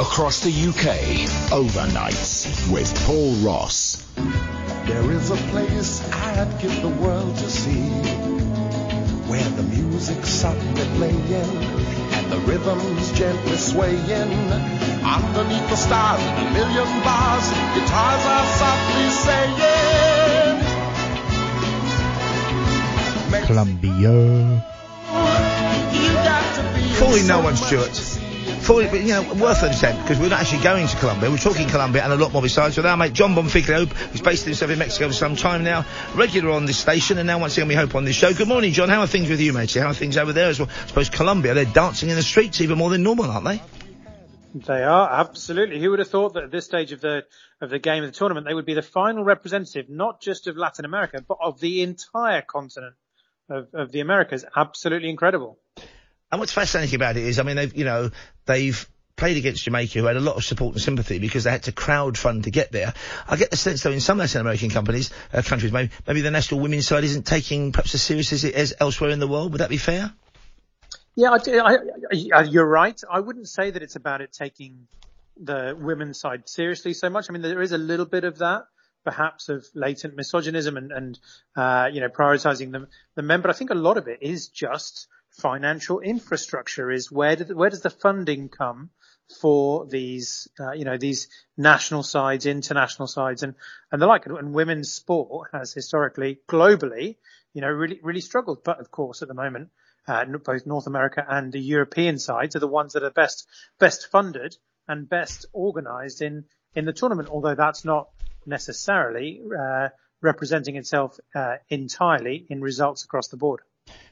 across the UK. Overnights with Paul Ross. There is a place I'd give the world to see where the music's softly playing and the rhythm's gently swaying underneath the stars in a million bars guitars are softly saying Columbia. Fully no one, Stuart. But, you know, worth because we're not actually going to Colombia. We're talking Colombia and a lot more besides. So now, mate, Jon Bonfiglio, who's based himself in Mexico for some time now, regular on this station, and now once again we hope on this show. Good morning, Jon. How are things with you, mate? How are things over there as well? I suppose Colombia, they're dancing in the streets even more than normal, aren't they? They are absolutely. Who would have thought that at this stage of the of the game of the tournament, they would be the final representative, not just of Latin America, but of the entire continent of, of the Americas? Absolutely incredible. And what's fascinating about it is, I mean, they've, you know, they've played against Jamaica, who had a lot of support and sympathy because they had to crowd fund to get there. I get the sense, though, in some Latin American companies, uh, countries, maybe, maybe the national women's side isn't taking perhaps as serious as it is elsewhere in the world. Would that be fair? Yeah, I, I, you're right. I wouldn't say that it's about it taking the women's side seriously so much. I mean, there is a little bit of that, perhaps of latent misogynism and, and uh, you know, prioritizing the, the men. But I think a lot of it is just financial infrastructure is where, did, where does the funding come for these, uh, you know, these national sides, international sides and, and the like. And women's sport has historically, globally, you know, really, really struggled. But of course, at the moment, uh, both North America and the European sides are the ones that are best, best funded and best organized in, in the tournament. Although that's not necessarily, uh, representing itself, uh, entirely in results across the board.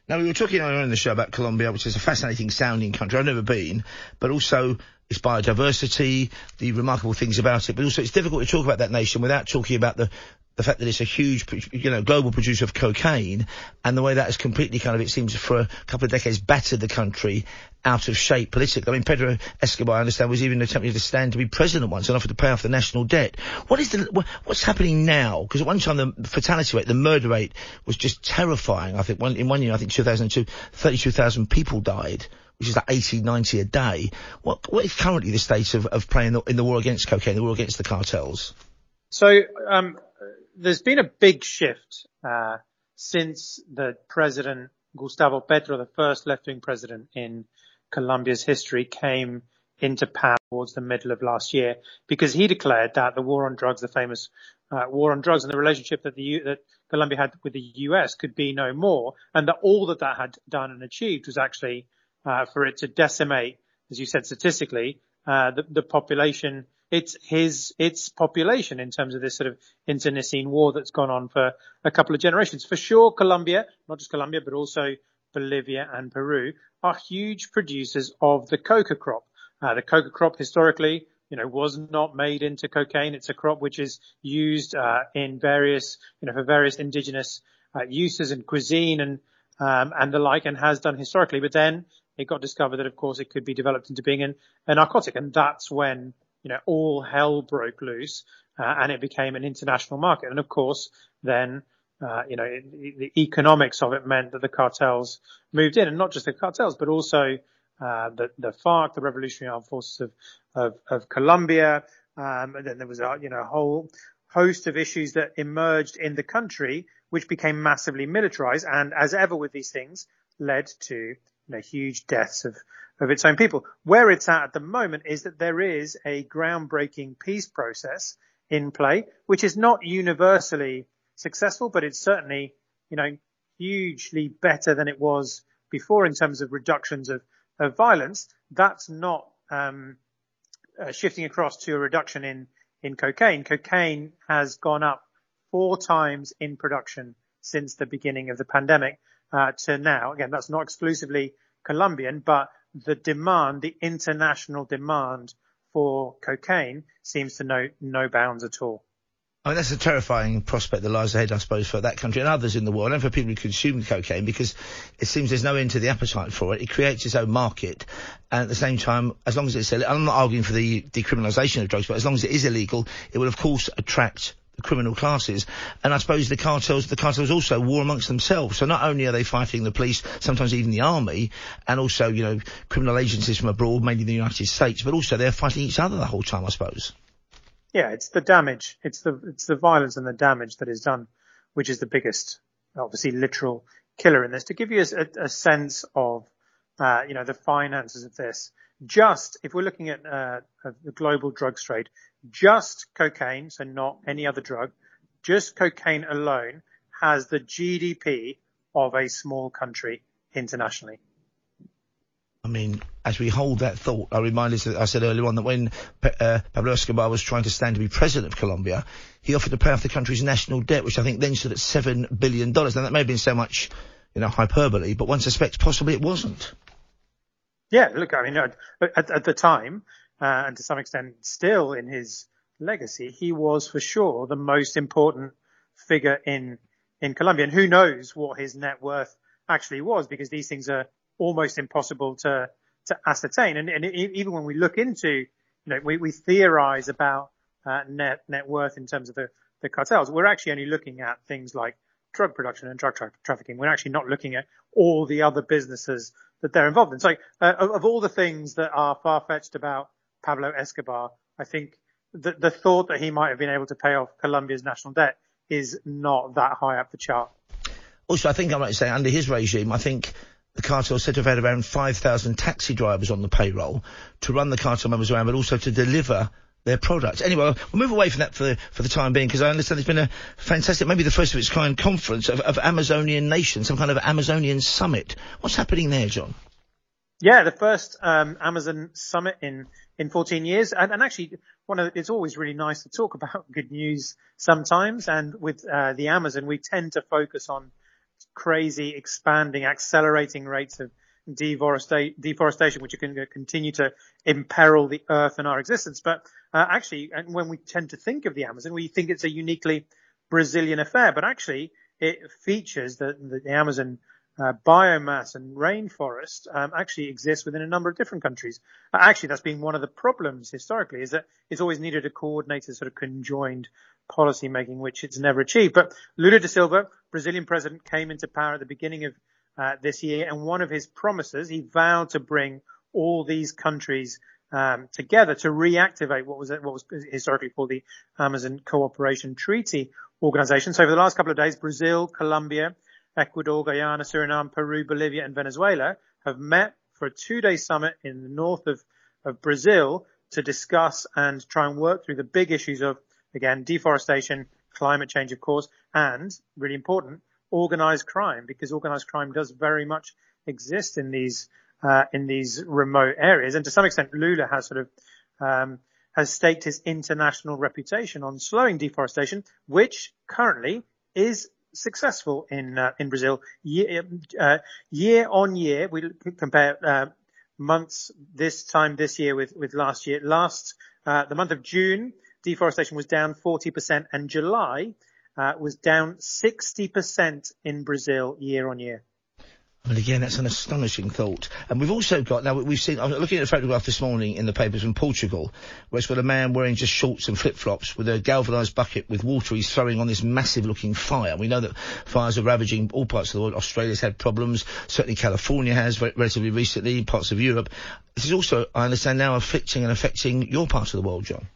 Now, we were talking earlier in the show about Colombia, which is a fascinating sounding country. I've never been, but also its biodiversity, the remarkable things about it, but also it's difficult to talk about that nation without talking about the, the fact that it's a huge, you know, global producer of cocaine and the way that has completely kind of, it seems, for a couple of decades battered the country out of shape politically. I mean, Pedro Escobar, I understand, was even attempting to stand to be president once and offered to pay off the national debt. What is the, what's happening now? Because at one time the fatality rate, the murder rate was just terrifying. I think one, in one year, I think 2002, 32,000 people died which is like 80, 90 a day. What, what is currently the state of, of playing in the war against cocaine, the war against the cartels? So, um, there's been a big shift uh, since the president Gustavo Petro, the first left-wing president in Colombia's history, came into power towards the middle of last year, because he declared that the war on drugs, the famous uh, war on drugs, and the relationship that the U- that Colombia had with the U.S. could be no more, and that all that that had done and achieved was actually uh, for it to decimate, as you said, statistically, uh, the, the population it's his its population in terms of this sort of internecine war that's gone on for a couple of generations. For sure, Colombia, not just Colombia, but also Bolivia and Peru are huge producers of the coca crop. Uh, the coca crop historically, you know, was not made into cocaine. It's a crop which is used uh, in various, you know, for various indigenous uh, uses and cuisine and um, and the like, and has done historically. But then it got discovered that, of course, it could be developed into being an, a narcotic, and that's when you know, all hell broke loose, uh, and it became an international market. And of course, then, uh, you know, it, the economics of it meant that the cartels moved in, and not just the cartels, but also uh, the, the FARC, the Revolutionary Armed Forces of of, of Colombia. Um, and then there was a you know a whole host of issues that emerged in the country, which became massively militarized, and as ever with these things, led to you know, huge deaths of, of its own people. Where it's at at the moment is that there is a groundbreaking peace process in play, which is not universally successful, but it's certainly, you know, hugely better than it was before in terms of reductions of, of violence. That's not, um, uh, shifting across to a reduction in, in cocaine. Cocaine has gone up four times in production since the beginning of the pandemic uh, to now. Again, that's not exclusively Colombian, but the demand, the international demand for cocaine seems to know no bounds at all. I mean, that's a terrifying prospect that lies ahead, I suppose, for that country and others in the world, and for people who consume cocaine, because it seems there's no end to the appetite for it. It creates its own market, and at the same time, as long as it's, illegal, I'm not arguing for the decriminalisation of drugs, but as long as it is illegal, it will of course attract criminal classes. And I suppose the cartels, the cartels also war amongst themselves. So not only are they fighting the police, sometimes even the army, and also, you know, criminal agencies from abroad, mainly the United States, but also they're fighting each other the whole time, I suppose. Yeah, it's the damage. It's the, it's the violence and the damage that is done, which is the biggest, obviously literal killer in this. To give you a, a sense of, uh, you know, the finances of this, just if we're looking at uh, the global drug trade, just cocaine, so not any other drug, just cocaine alone has the GDP of a small country internationally. I mean, as we hold that thought, I remind us that I said earlier on that when uh, Pablo Escobar was trying to stand to be president of Colombia, he offered to pay off the country's national debt, which I think then stood at seven billion dollars. Now that may have been so much, you know, hyperbole, but one suspects possibly it wasn't. Yeah, look, I mean, at, at the time, uh, and to some extent still in his legacy, he was for sure the most important figure in in Colombia. And who knows what his net worth actually was, because these things are almost impossible to to ascertain. And, and even when we look into, you know, we, we theorize about uh, net net worth in terms of the the cartels. We're actually only looking at things like drug production and drug tra- trafficking. We're actually not looking at all the other businesses that they're involved in. So, uh, of, of, all the things that are far fetched about Pablo Escobar, I think the, the thought that he might have been able to pay off Colombia's national debt is not that high up the chart. Also, I think I might say under his regime, I think the cartel said to have had around 5,000 taxi drivers on the payroll to run the cartel members around, but also to deliver their products. Anyway, we'll move away from that for the, for the time being because I understand there's been a fantastic, maybe the first of its kind conference of, of Amazonian nations, some kind of Amazonian summit. What's happening there, Jon? Yeah, the first um, Amazon summit in in 14 years, and, and actually, one of it's always really nice to talk about good news sometimes. And with uh, the Amazon, we tend to focus on crazy, expanding, accelerating rates of deforestation, which are can continue to imperil the earth and our existence. But uh, actually, and when we tend to think of the Amazon, we think it's a uniquely Brazilian affair, but actually it features the, the Amazon uh, biomass and rainforest um, actually exists within a number of different countries. Uh, actually, that's been one of the problems historically, is that it's always needed a coordinated, sort of conjoined policy making, which it's never achieved. But Lula da Silva, Brazilian president, came into power at the beginning of uh, this year, and one of his promises, he vowed to bring all these countries um, together to reactivate what was what was historically called the Amazon Cooperation Treaty Organization. So over the last couple of days, Brazil, Colombia, Ecuador, Guyana, Suriname, Peru, Bolivia, and Venezuela have met for a two-day summit in the north of, of Brazil to discuss and try and work through the big issues of, again, deforestation, climate change, of course, and really important, organized crime, because organized crime does very much exist in these uh, in these remote areas. And to some extent, Lula has sort of um, has staked his international reputation on slowing deforestation, which currently is successful in uh, in Brazil. Year, uh, year on year, we compare uh, months this time this year with with last year. Last uh, the month of June, deforestation was down 40%, and July uh, was down 60% in Brazil year on year. And again, that's an astonishing thought. And we've also got, now we've seen, I'm looking at a photograph this morning in the papers from Portugal, where it's got a man wearing just shorts and flip-flops with a galvanised bucket with water he's throwing on this massive looking fire. We know that fires are ravaging all parts of the world. Australia's had problems. Certainly California has relatively recently, parts of Europe. This is also, I understand now, afflicting and affecting your part of the world, Jon.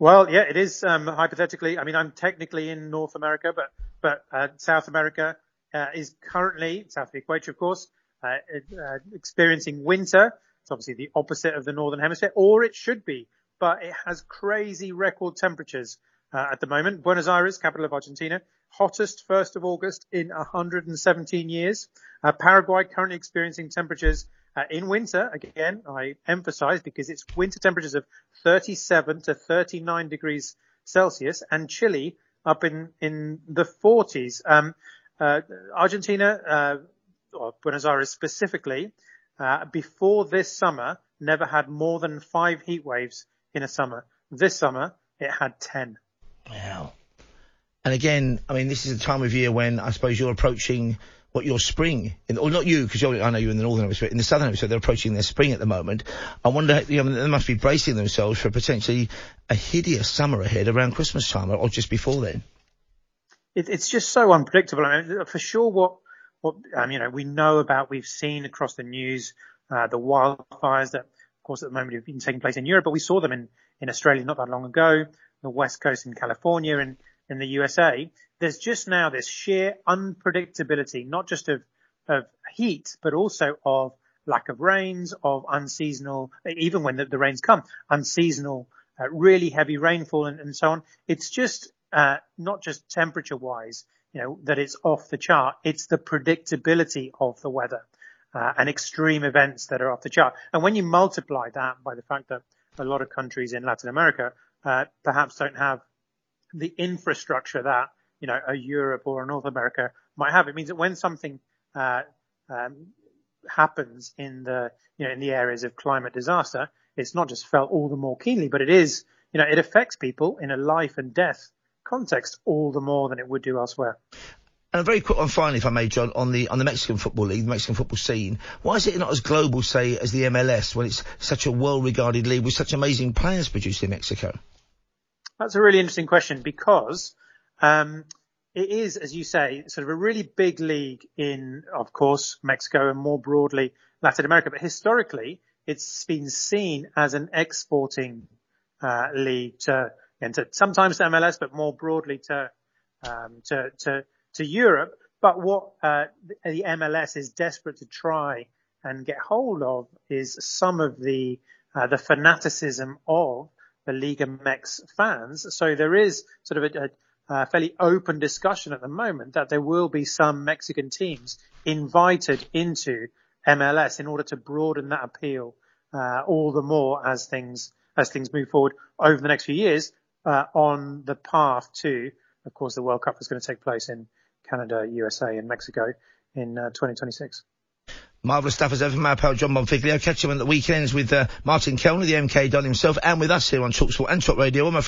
Well, yeah, it is, um, hypothetically. I mean, I'm technically in North America, but, but, uh, South America, uh, is currently south of the equator, of course, uh, uh, experiencing winter. It's obviously the opposite of the northern hemisphere, or it should be, but it has crazy record temperatures uh, at the moment. Buenos Aires, capital of Argentina, hottest 1st of August in 117 years. Uh, Paraguay currently experiencing temperatures uh, in winter, again, I emphasize because it's winter temperatures of 37 to 39 degrees Celsius and Chile up in, in the 40s. Um, uh, Argentina, uh, or Buenos Aires specifically, uh, before this summer, never had more than five heat waves in a summer. This summer, it had ten. Wow. And again, I mean, this is a time of year when I suppose you're approaching what your spring, in, or not you, because I know you're in the northern hemisphere, in the southern hemisphere, they're approaching their spring at the moment. I wonder, you know, they must be bracing themselves for potentially a hideous summer ahead around Christmas time or just before then. It, it's just so unpredictable. I mean, for sure, what what um, you know we know about, we've seen across the news uh, the wildfires that, of course, at the moment have been taking place in Europe, but we saw them in in Australia not that long ago, the West Coast in California, and in the USA. There's just now this sheer unpredictability, not just of of heat, but also of lack of rains, of unseasonal, even when the, the rains come, unseasonal, uh, really heavy rainfall and, and, so on. It's just, uh, not just temperature wise, you know, that it's off the chart. It's the predictability of the weather, uh, and extreme events that are off the chart. And when you multiply that by the fact that a lot of countries in Latin America, uh, perhaps don't have the infrastructure that, you know, a Europe or a North America might have, it means that when something, uh, um, happens in the, you know, in the areas of climate disaster, it's not just felt all the more keenly, but it is, you know, it affects people in a life and death context all the more than it would do elsewhere. And a very quick one finally, if I may, Jon, on the on the Mexican football league, the Mexican football scene. Why is it not as global, say, as the MLS, when it's such a well-regarded league with such amazing players produced in Mexico? That's a really interesting question because um, it is, as you say, sort of a really big league in, of course, Mexico and more broadly Latin America. But historically, it's been seen as an exporting uh, league to, and to sometimes to MLS, but more broadly to um, to, to to Europe. But what uh, the MLS is desperate to try and get hold of is some of the uh, the fanaticism of the Liga MX fans. So there is sort of a, a uh, fairly open discussion at the moment that there will be some Mexican teams invited into MLS in order to broaden that appeal uh, all the more as things as things move forward over the next few years uh, on the path to, of course, the World Cup is going to take place in Canada, USA, and Mexico in 2026. Uh, Marvellous stuff as ever from our pal Jon Bonfiglio. Catch him on the weekends with uh, Martin Kelner, the MK Don himself, and with us here on Talksport and Talk Radio. All my friends